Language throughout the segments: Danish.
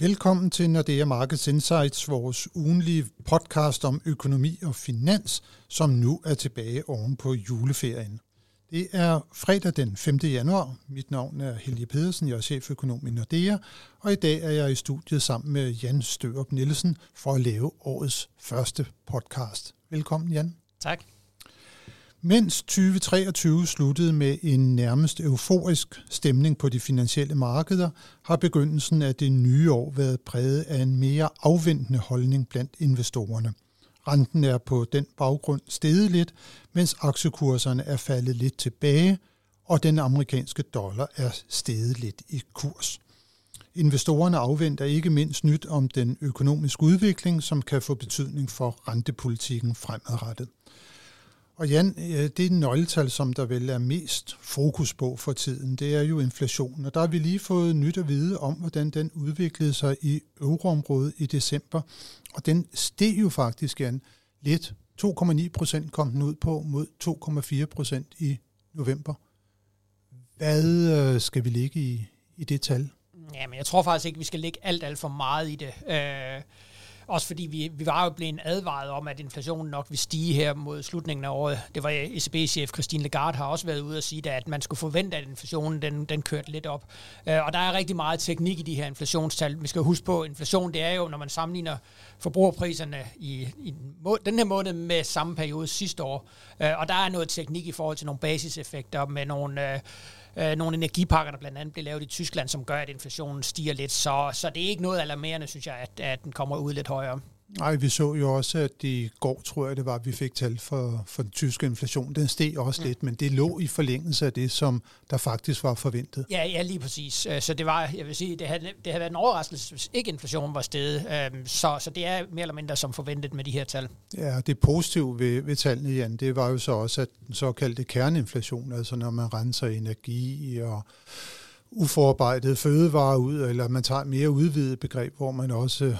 Velkommen til Nordea Markets Insights, vores ugenlige podcast om økonomi og finans, som nu er tilbage oven på juleferien. Det er fredag den 5. januar. Mit navn er Helge Pedersen, jeg er cheføkonom i Nordea, og i dag er jeg i studiet sammen med Jan Størup Nielsen for at lave årets første podcast. Velkommen, Jan. Tak. Mens 2023 sluttede med en nærmest euforisk stemning på de finansielle markeder, har begyndelsen af det nye år været præget af en mere afventende holdning blandt investorerne. Renten er på den baggrund steget lidt, mens aktiekurserne er faldet lidt tilbage, og den amerikanske dollar er steget lidt i kurs. Investorerne afventer ikke mindst nyt om den økonomiske udvikling, som kan få betydning for rentepolitikken fremadrettet. Og Jan, øh, det er nøgletal, som der vel er mest fokus på for tiden, det er jo inflationen. Og der har vi lige fået nyt at vide om, hvordan den udviklede sig i euroområdet i december. Og den steg jo faktisk, Jan, lidt. 2,9 procent kom den ud på mod 2,4 procent i november. Hvad øh, skal vi ligge i, i det tal? Jamen, jeg tror faktisk ikke, vi skal lægge alt, alt for meget i det. Øh også fordi vi, vi var jo blevet advaret om, at inflationen nok vil stige her mod slutningen af året. Det var ECB-chef Christine Lagarde har også været ude og sige, at man skulle forvente, at inflationen den, den kørte lidt op. Øh, og der er rigtig meget teknik i de her inflationstal. Vi skal huske på, at inflation det er jo, når man sammenligner forbrugerpriserne i, i den her måned med samme periode sidste år. Øh, og der er noget teknik i forhold til nogle basiseffekter med nogle... Øh, Øh, nogle energipakker, der blandt andet blev lavet i Tyskland, som gør, at inflationen stiger lidt. Så, så det er ikke noget alarmerende, synes jeg, at, at den kommer ud lidt højere. Nej, vi så jo også, at i går, tror jeg det var, at vi fik tal for, for den tyske inflation. Den steg også mm. lidt, men det lå i forlængelse af det, som der faktisk var forventet. Ja, ja lige præcis. Øh, så det var, jeg vil sige, det havde, det havde været en overraskelse, hvis ikke inflationen var steget. Øhm, så, så det er mere eller mindre som forventet med de her tal. Ja, det positive ved, ved tallene, Jan, det var jo så også, at den såkaldte kerneinflation, altså når man renser energi og uforarbejdede fødevarer ud, eller man tager et mere udvidet begreb, hvor man også øh,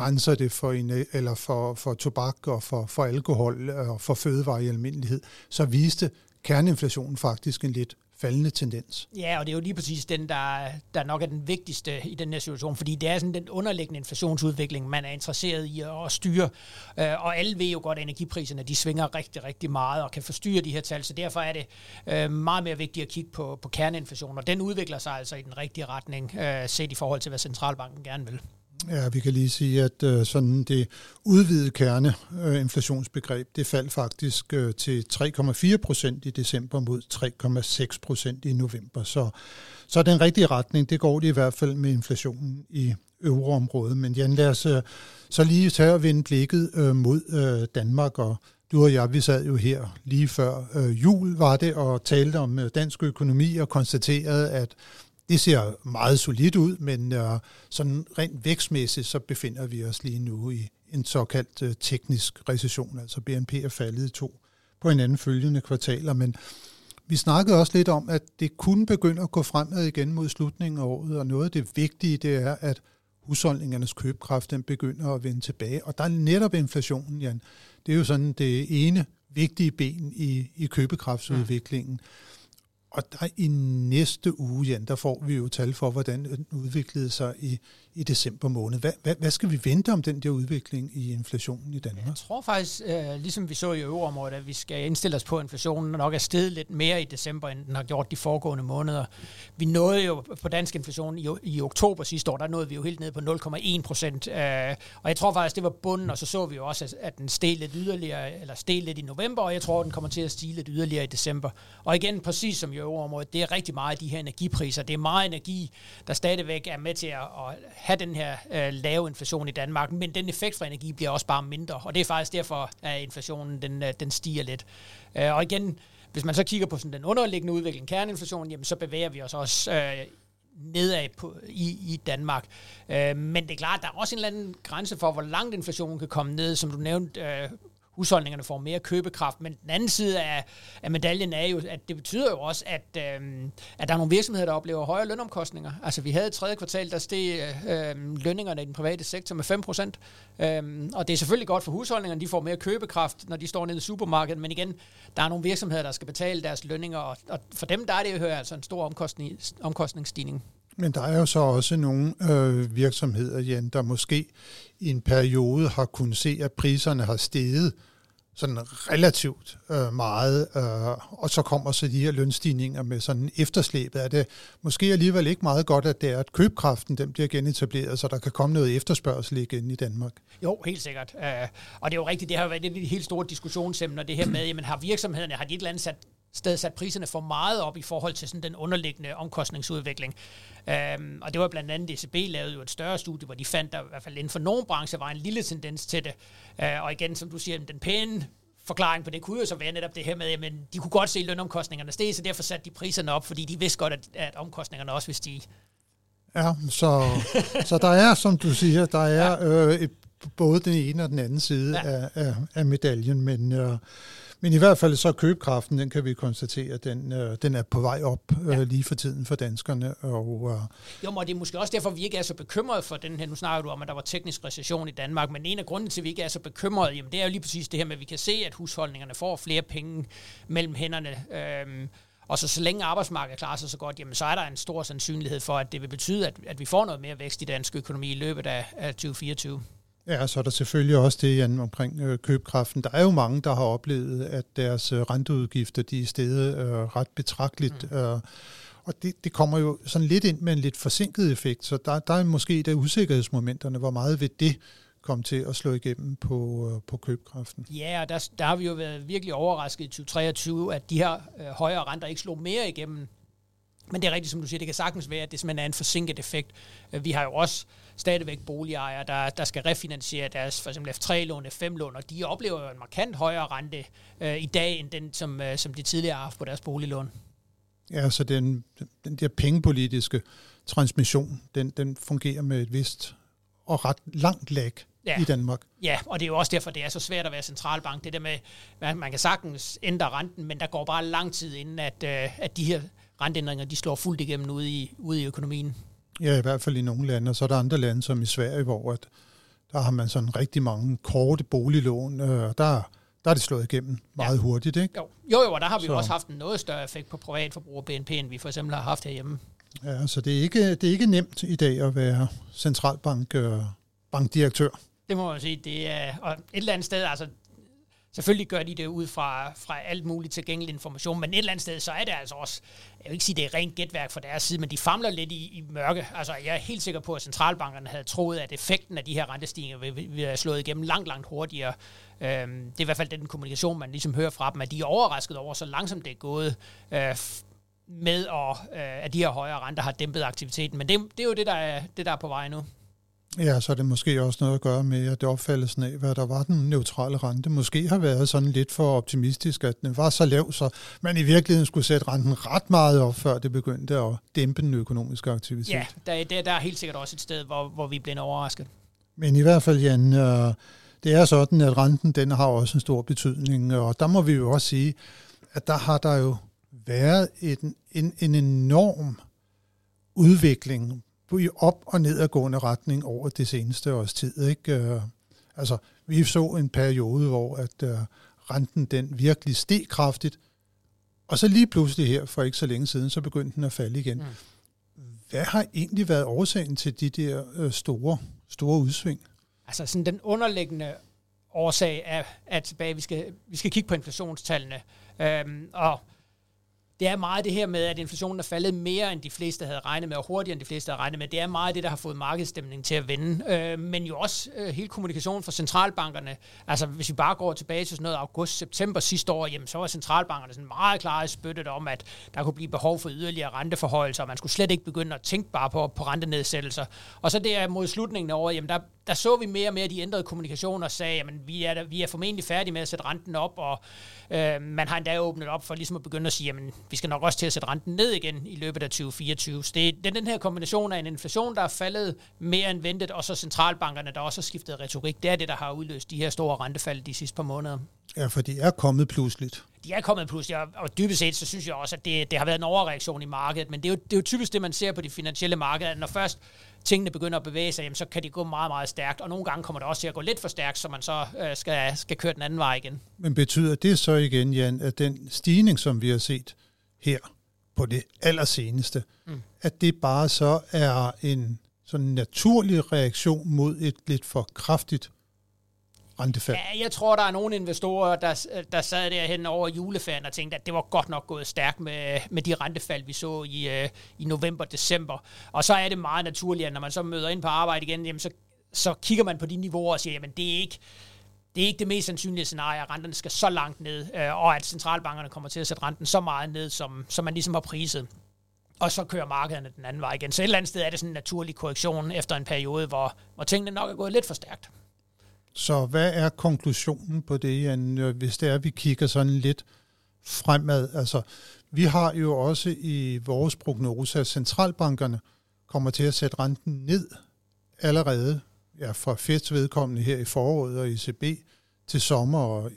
renser det for, en, øh, eller for, for tobak og for, for alkohol øh, og for fødevarer i almindelighed, så viste kerneinflationen faktisk en lidt faldende tendens. Ja, og det er jo lige præcis den, der, der nok er den vigtigste i den her situation, fordi det er sådan den underliggende inflationsudvikling, man er interesseret i at styre. Øh, og alle ved jo godt, at energipriserne de svinger rigtig, rigtig meget og kan forstyrre de her tal, så derfor er det øh, meget mere vigtigt at kigge på, på kerneinflation, og den udvikler sig altså i den rigtige retning, øh, set i forhold til, hvad centralbanken gerne vil. Ja, vi kan lige sige, at øh, sådan det udvidede kerneinflationsbegreb, øh, det faldt faktisk øh, til 3,4 procent i december mod 3,6 procent i november. Så, så den rigtige retning, det går det i hvert fald med inflationen i euroområdet. Men Jan, lad os øh, så lige tage og vende blikket øh, mod øh, Danmark, og du og jeg, vi sad jo her lige før øh, jul, var det, og talte om øh, dansk økonomi og konstaterede, at det ser meget solidt ud, men øh, sådan rent vækstmæssigt, så befinder vi os lige nu i en såkaldt øh, teknisk recession, altså BNP er faldet i to på hinanden følgende kvartaler, men vi snakkede også lidt om, at det kunne begynde at gå fremad igen mod slutningen af året, og noget af det vigtige, det er, at husholdningernes købekraft, den begynder at vende tilbage, og der er netop inflationen, Jan. Det er jo sådan det ene vigtige ben i, i købekraftsudviklingen. Ja. Og der i næste uge, Jan, der får vi jo tal for, hvordan den udviklede sig i, i december måned. Hvad, hvad, hvad skal vi vente om den der udvikling i inflationen i Danmark? Jeg tror faktisk, øh, ligesom vi så i øvreområdet, at vi skal indstille os på, at inflationen nok er steget lidt mere i december, end den har gjort de foregående måneder. Vi nåede jo på dansk inflation i, i oktober sidste år, der nåede vi jo helt ned på 0,1 procent. Øh, og jeg tror faktisk, det var bunden, og så så vi jo også, at, at den steg lidt yderligere, eller steg lidt i november, og jeg tror, den kommer til at stige lidt yderligere i december. Og igen, præcis som i øvreområdet, det er rigtig meget af de her energipriser. Det er meget energi, der stadigvæk er med til at, at have den her øh, lave inflation i Danmark, men den effekt fra energi bliver også bare mindre, og det er faktisk derfor, at inflationen den, øh, den stiger lidt. Øh, og igen, hvis man så kigger på sådan den underliggende udvikling, kerneinflationen, jamen så bevæger vi os også øh, nedad på, i, i Danmark. Øh, men det er klart, der er også en eller anden grænse for, hvor langt inflationen kan komme ned. Som du nævnte, øh, husholdningerne får mere købekraft. Men den anden side af, af medaljen er jo, at det betyder jo også, at, øh, at der er nogle virksomheder, der oplever højere lønomkostninger. Altså vi havde i tredje kvartal, der steg øh, lønningerne i den private sektor med 5 procent. Øh, og det er selvfølgelig godt for husholdningerne, de får mere købekraft, når de står nede i supermarkedet. Men igen, der er nogle virksomheder, der skal betale deres lønninger, og, og for dem der er det jo altså en stor omkostning, omkostningsstigning. Men der er jo så også nogle øh, virksomheder, Jan, der måske i en periode har kunnet se, at priserne har steget sådan relativt øh, meget, øh, og så kommer så de her lønstigninger med sådan efterslæbet. Er det måske alligevel ikke meget godt, at det er, at købkraften den bliver genetableret, så der kan komme noget efterspørgsel igen i Danmark? Jo, helt sikkert. Uh, og det er jo rigtigt, det har været en af de helt store diskussionsemner, det her med, jamen har virksomhederne, har de et eller andet sat sted sat priserne for meget op i forhold til sådan den underliggende omkostningsudvikling. Um, og det var blandt andet ECB lavede jo et større studie, hvor de fandt, der i hvert fald inden for nogle brancher var en lille tendens til det. Uh, og igen, som du siger, den pæne forklaring på det kunne jo så være netop det her med, at de kunne godt se lønomkostningerne stige, så derfor satte de priserne op, fordi de vidste godt, at, at omkostningerne også vil stige. Ja, så, så der er, som du siger, der er øh, et, både den ene og den anden side ja. af, af, af medaljen, men øh, men i hvert fald så købekraften, den kan vi konstatere, den, øh, den er på vej op øh, ja. lige for tiden for danskerne. Og, øh, jo, og det er måske også derfor, vi ikke er så bekymrede for den her. Nu snakker du om, at der var teknisk recession i Danmark, men en af grunden til, at vi ikke er så bekymrede, jamen, det er jo lige præcis det her med, at vi kan se, at husholdningerne får flere penge mellem hænderne. Øhm, og så, så længe arbejdsmarkedet klarer sig så godt, jamen, så er der en stor sandsynlighed for, at det vil betyde, at, at vi får noget mere vækst i dansk økonomi i løbet af, af 2024. Ja, så er der selvfølgelig også det Jan, omkring øh, købekraften. Der er jo mange, der har oplevet, at deres øh, renteudgifter de er steget øh, ret betragteligt. Mm. Øh, og det, det kommer jo sådan lidt ind med en lidt forsinket effekt, så der, der er måske af usikkerhedsmomenterne, hvor meget ved det komme til at slå igennem på, øh, på købekraften. Ja, og der, der har vi jo været virkelig overrasket i 2023, at de her øh, højere renter ikke slog mere igennem. Men det er rigtigt, som du siger, det kan sagtens være, at det simpelthen er en forsinket effekt. Øh, vi har jo også stadigvæk boligejere, der, der skal refinansiere deres for eksempel F3-lån, F5-lån, og de oplever jo en markant højere rente øh, i dag, end den, som, øh, som de tidligere har haft på deres boliglån. Ja, så den, den der pengepolitiske transmission, den, den fungerer med et vist og ret langt lag ja. i Danmark. Ja, og det er jo også derfor, det er så svært at være centralbank. Det der med, at man kan sagtens ændre renten, men der går bare lang tid inden, at, øh, at de her renteændringer de slår fuldt igennem ude i, ude i økonomien. Ja, i hvert fald i nogle lande, og så er der andre lande, som i Sverige, hvor at, der har man sådan rigtig mange korte boliglån, øh, og der, der er det slået igennem meget ja. hurtigt, ikke? Jo, jo, jo og der har vi så. også haft en noget større effekt på privatforbrug og BNP, end vi for eksempel har haft herhjemme. Ja, så det er ikke, det er ikke nemt i dag at være centralbank øh, bankdirektør. Det må man sige. Det er, og et eller andet sted, altså Selvfølgelig gør de det ud fra, fra alt muligt tilgængelig information, men et eller andet sted, så er det altså også, jeg vil ikke sige, det er rent gætværk fra deres side, men de famler lidt i, i mørke. Altså, jeg er helt sikker på, at centralbankerne havde troet, at effekten af de her rentestigninger ville have slået igennem langt, langt hurtigere. Øhm, det er i hvert fald den kommunikation, man ligesom hører fra dem, at de er overrasket over, så langsomt det er gået øh, med, at, øh, at de her højere renter har dæmpet aktiviteten. Men det, det er jo det, der er, det, der er på vej nu. Ja, så er det måske også noget at gøre med, at det opfaldelsen af, hvad der var den neutrale rente, måske har været sådan lidt for optimistisk, at den var så lav, så man i virkeligheden skulle sætte renten ret meget op, før det begyndte at dæmpe den økonomiske aktivitet. Ja, der, der, der er helt sikkert også et sted, hvor, hvor vi bliver overrasket. Men i hvert fald, Jan, øh, det er sådan, at renten den har også en stor betydning, og der må vi jo også sige, at der har der jo været en, en, en enorm udvikling i op- og nedadgående retning over det seneste års tid. Ikke? Øh, altså, vi så en periode, hvor at uh, renten den virkelig steg kraftigt, og så lige pludselig her, for ikke så længe siden, så begyndte den at falde igen. Mm. Hvad har egentlig været årsagen til de der uh, store, store udsving? Altså sådan den underliggende årsag er, at tilbage, vi skal, vi skal kigge på inflationstallene. Øhm, og det er meget det her med, at inflationen er faldet mere, end de fleste havde regnet med, og hurtigere, end de fleste havde regnet med. Det er meget det, der har fået markedsstemningen til at vende. Øh, men jo også øh, hele kommunikationen fra centralbankerne. Altså, hvis vi bare går tilbage til sådan noget august-september sidste år, jamen, så var centralbankerne sådan meget klare i spyttet om, at der kunne blive behov for yderligere renteforhøjelser, og man skulle slet ikke begynde at tænke bare på, på rentenedsættelser. Og så der mod slutningen af året, jamen, der, der så vi mere og mere de ændrede kommunikationer og sagde, at vi er, vi er formentlig færdige med at sætte renten op, og øh, man har endda åbnet op for ligesom at begynde at sige, jamen, vi skal nok også til at sætte renten ned igen i løbet af 2024. Så det, er den her kombination af en inflation, der er faldet mere end ventet, og så centralbankerne, der også har skiftet retorik. Det er det, der har udløst de her store rentefald de sidste par måneder. Ja, for de er kommet pludseligt. De er kommet pludselig, og dybest set, så synes jeg også, at det, det har været en overreaktion i markedet, men det er, jo, det er jo typisk det, man ser på de finansielle markeder, at når først tingene begynder at bevæge sig, jamen, så kan de gå meget, meget stærkt, og nogle gange kommer det også til at gå lidt for stærkt, så man så øh, skal, skal køre den anden vej igen. Men betyder det så igen, Jan, at den stigning, som vi har set her, på det allerseneste, mm. at det bare så er en sådan naturlig reaktion mod et lidt for kraftigt rentefald? Ja, jeg tror, der er nogle investorer, der, der sad derhen over juleferien og tænkte, at det var godt nok gået stærkt med, med de rentefald, vi så i, uh, i november-december. Og så er det meget naturligt, at når man så møder ind på arbejde igen, jamen så, så kigger man på de niveauer og siger, jamen det er ikke det er ikke det mest sandsynlige scenarie, at renterne skal så langt ned, øh, og at centralbankerne kommer til at sætte renten så meget ned, som, som man ligesom har priset. Og så kører markederne den anden vej igen. Så et eller andet sted er det sådan en naturlig korrektion efter en periode, hvor, hvor tingene nok er gået lidt for stærkt. Så hvad er konklusionen på det, Jan, øh, hvis det er, at vi kigger sådan lidt fremad? Altså, vi har jo også i vores prognose, at centralbankerne kommer til at sætte renten ned allerede ja, fra Feds vedkommende her i foråret og ECB til sommer, og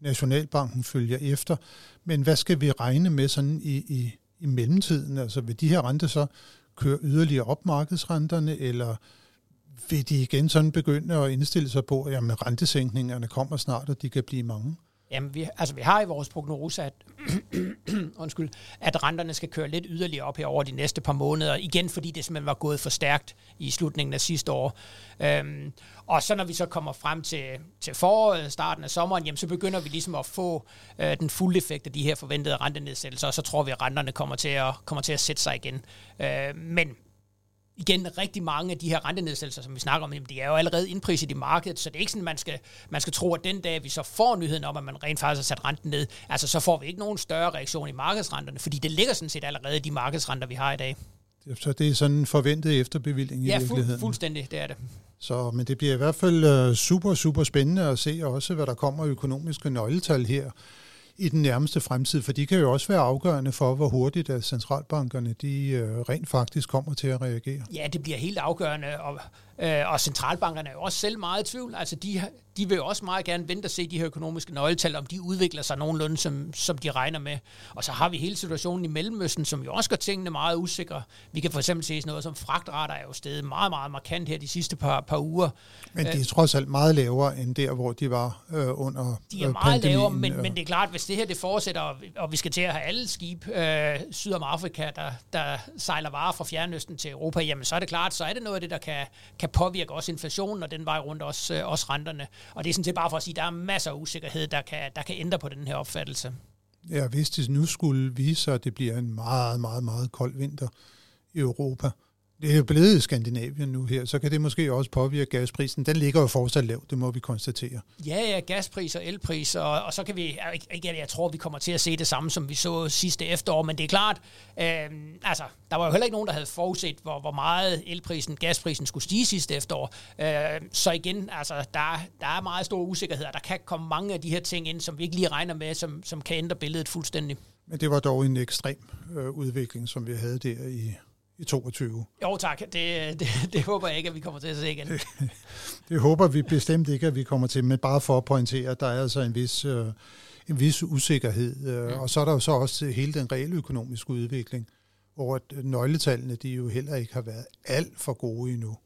Nationalbanken følger efter. Men hvad skal vi regne med sådan i, i, i mellemtiden? Altså vil de her renter så køre yderligere op markedsrenterne, eller vil de igen sådan begynde at indstille sig på, at jamen, rentesænkningerne kommer snart, og de kan blive mange? Jamen, vi, altså, vi har i vores prognose, at, undskyld, at renterne skal køre lidt yderligere op her over de næste par måneder. Igen, fordi det simpelthen var gået for stærkt i slutningen af sidste år. Øhm, og så når vi så kommer frem til, til foråret, starten af sommeren, jamen, så begynder vi ligesom at få øh, den fulde effekt af de her forventede rentenedsættelser, og så tror vi, at renterne kommer til at, kommer til at sætte sig igen. Øh, men igen, rigtig mange af de her rentenedsættelser, som vi snakker om, de er jo allerede indpriset i markedet, så det er ikke sådan, man skal, man skal tro, at den dag, vi så får nyheden om, at man rent faktisk har sat renten ned, altså så får vi ikke nogen større reaktion i markedsrenterne, fordi det ligger sådan set allerede i de markedsrenter, vi har i dag. Så det er sådan en forventet efterbevilling i ja, virkeligheden? Ja, fu- fuldstændig, det er det. Så, men det bliver i hvert fald øh, super, super spændende at se også, hvad der kommer økonomiske nøgletal her i den nærmeste fremtid, for de kan jo også være afgørende for, hvor hurtigt at centralbankerne de øh, rent faktisk kommer til at reagere. Ja, det bliver helt afgørende, og, øh, og centralbankerne er jo også selv meget i tvivl. Altså, de, de vil jo også meget gerne vente og se de her økonomiske nøgletal, om de udvikler sig nogenlunde, som, som de regner med. Og så har vi hele situationen i Mellemøsten, som jo også gør tingene meget usikre. Vi kan for eksempel se sådan noget som fragtrater er jo steget meget, meget markant her de sidste par, par uger. Men de er trods alt meget lavere end der, hvor de var øh, under De er øh, meget lavere, men, men det er klart, hvis det her det fortsætter, og vi, og vi skal til at have alle skib øh, syd om Afrika, der, der sejler varer fra Fjernøsten til Europa, jamen så er det klart, så er det noget af det, der kan, kan påvirker også inflationen, og den vej rundt også, øh, også renterne. Og det er sådan set bare for at sige, at der er masser af usikkerhed, der kan, der kan ændre på den her opfattelse. Ja, hvis det nu skulle vise sig, at det bliver en meget, meget, meget kold vinter i Europa, det er blevet i Skandinavien nu her, så kan det måske også påvirke gasprisen. Den ligger jo fortsat lavt, det må vi konstatere. Ja, ja, gaspris og elpris, og, og så kan vi, ikke, jeg tror, vi kommer til at se det samme, som vi så sidste efterår, men det er klart, øh, altså, der var jo heller ikke nogen, der havde forudset, hvor, hvor meget elprisen, gasprisen skulle stige sidste efterår. Øh, så igen, altså, der, der er meget stor usikkerhed, og der kan komme mange af de her ting ind, som vi ikke lige regner med, som, som kan ændre billedet fuldstændig. Men det var dog en ekstrem øh, udvikling, som vi havde der i i 22. Jo tak, det, det, det håber jeg ikke, at vi kommer til at se igen. Det, det håber vi bestemt ikke, at vi kommer til, men bare for at pointere, at der er altså en vis, øh, en vis usikkerhed. Øh, mm. Og så er der jo så også hele den reelle økonomiske udvikling, hvor nøgletallene de jo heller ikke har været alt for gode endnu.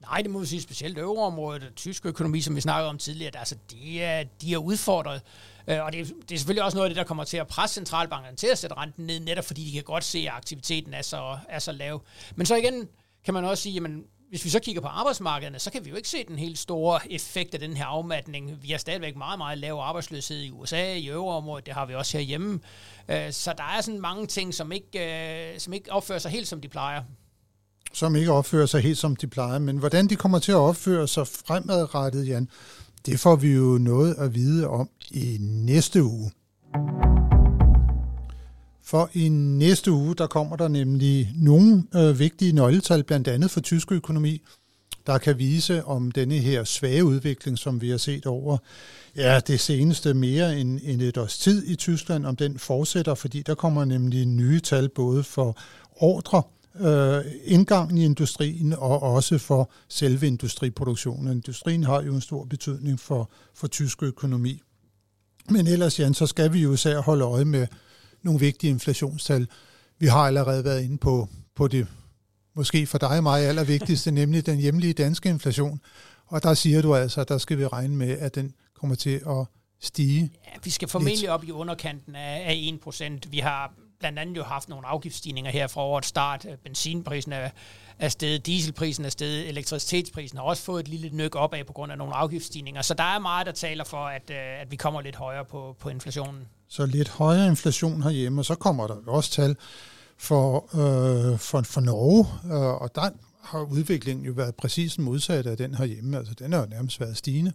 Nej, det må vi sige specielt øvreområdet, tysk økonomi, som vi snakkede om tidligere, altså, de, er, de er udfordret. Øh, og det, det er selvfølgelig også noget af det, der kommer til at presse centralbankerne til at sætte renten ned, netop fordi de kan godt se, at aktiviteten er så, er så lav. Men så igen kan man også sige, jamen, hvis vi så kigger på arbejdsmarkederne, så kan vi jo ikke se den helt store effekt af den her afmatning. Vi har stadigvæk meget, meget lav arbejdsløshed i USA, i øvreområdet, det har vi også herhjemme. Øh, så der er sådan mange ting, som ikke, øh, som ikke opfører sig helt, som de plejer som ikke opfører sig helt som de plejer. Men hvordan de kommer til at opføre sig fremadrettet, Jan, det får vi jo noget at vide om i næste uge. For i næste uge, der kommer der nemlig nogle øh, vigtige nøgletal, blandt andet for tysk økonomi, der kan vise om denne her svage udvikling, som vi har set over ja, det seneste mere end, end et års tid i Tyskland, om den fortsætter, fordi der kommer nemlig nye tal både for ordre øh, indgangen i industrien og også for selve industriproduktionen. Industrien har jo en stor betydning for, for tysk økonomi. Men ellers, Jan, så skal vi jo især holde øje med nogle vigtige inflationstal. Vi har allerede været inde på, på det måske for dig og mig allervigtigste, nemlig den hjemlige danske inflation. Og der siger du altså, at der skal vi regne med, at den kommer til at stige. Ja, vi skal formentlig lidt. op i underkanten af, af 1%. Vi har blandt andet jo haft nogle afgiftsstigninger her fra årets start. Øh, benzinprisen er, er steget, dieselprisen er steget, elektricitetsprisen har også fået et lille nyk opad på grund af nogle afgiftsstigninger. Så der er meget, der taler for, at, øh, at vi kommer lidt højere på, på inflationen. Så lidt højere inflation herhjemme, og så kommer der også tal for, øh, for, for Norge, øh, og der har udviklingen jo været præcis modsatte af den herhjemme. Altså den har jo nærmest været stigende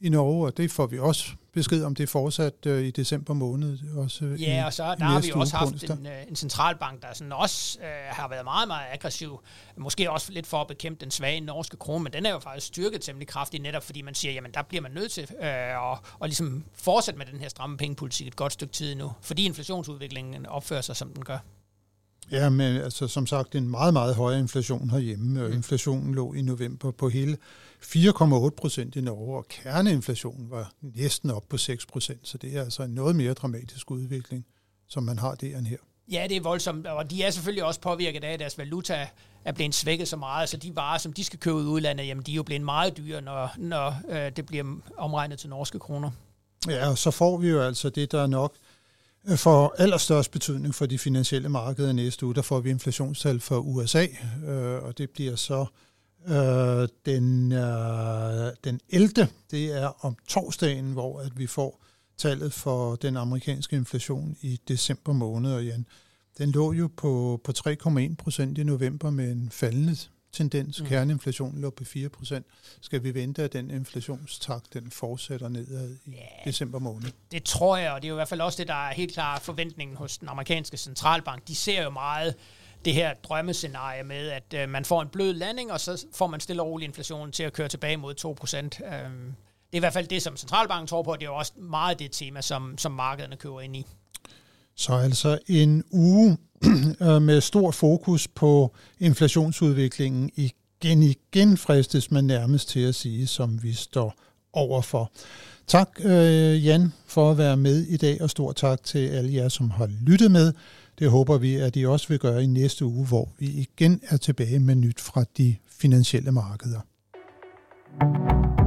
i Norge, og det får vi også besked om, det fortsat øh, i december måned. Også øh, ja, og så der har vi også haft en, øh, en centralbank, der sådan også øh, har været meget, meget aggressiv. Måske også lidt for at bekæmpe den svage norske krone, men den er jo faktisk styrket temmelig kraftigt, netop fordi man siger, jamen der bliver man nødt til øh, at, at ligesom fortsætte med den her stramme pengepolitik et godt stykke tid nu, fordi inflationsudviklingen opfører sig, som den gør. Ja, men altså, som sagt, en meget, meget høj inflation herhjemme. Mm. Inflationen lå i november på hele 4,8 procent i Norge, og kerneinflationen var næsten op på 6 procent, så det er altså en noget mere dramatisk udvikling, som man har der end her. Ja, det er voldsomt, og de er selvfølgelig også påvirket af, at deres valuta er blevet svækket så meget, så de varer, som de skal købe ud udlandet, jamen de er jo blevet meget dyre, når, når øh, det bliver omregnet til norske kroner. Ja, og så får vi jo altså det, der er nok for allerstørst betydning for de finansielle markeder næste uge, der får vi inflationstal for USA, øh, og det bliver så øh, den, øh, den 11. Det er om torsdagen, hvor at vi får tallet for den amerikanske inflation i december måned, og igen, den lå jo på, på 3,1 procent i november med en faldende tendens. Mm. Kerneinflationen lå på 4 procent. Skal vi vente, at den inflationstakt den fortsætter nedad i yeah, december måned? Det tror jeg, og det er jo i hvert fald også det, der er helt klart forventningen hos den amerikanske centralbank. De ser jo meget det her drømmescenarie med, at øh, man får en blød landing, og så får man stille og rolig inflationen til at køre tilbage mod 2 procent. Øh, det er i hvert fald det, som centralbanken tror på, og det er jo også meget det tema, som, som markederne køber ind i. Så altså en uge øh, med stor fokus på inflationsudviklingen igen igen fristes man nærmest til at sige, som vi står overfor. Tak øh, Jan for at være med i dag, og stor tak til alle jer, som har lyttet med. Det håber vi, at I også vil gøre i næste uge, hvor vi igen er tilbage med nyt fra de finansielle markeder. thank you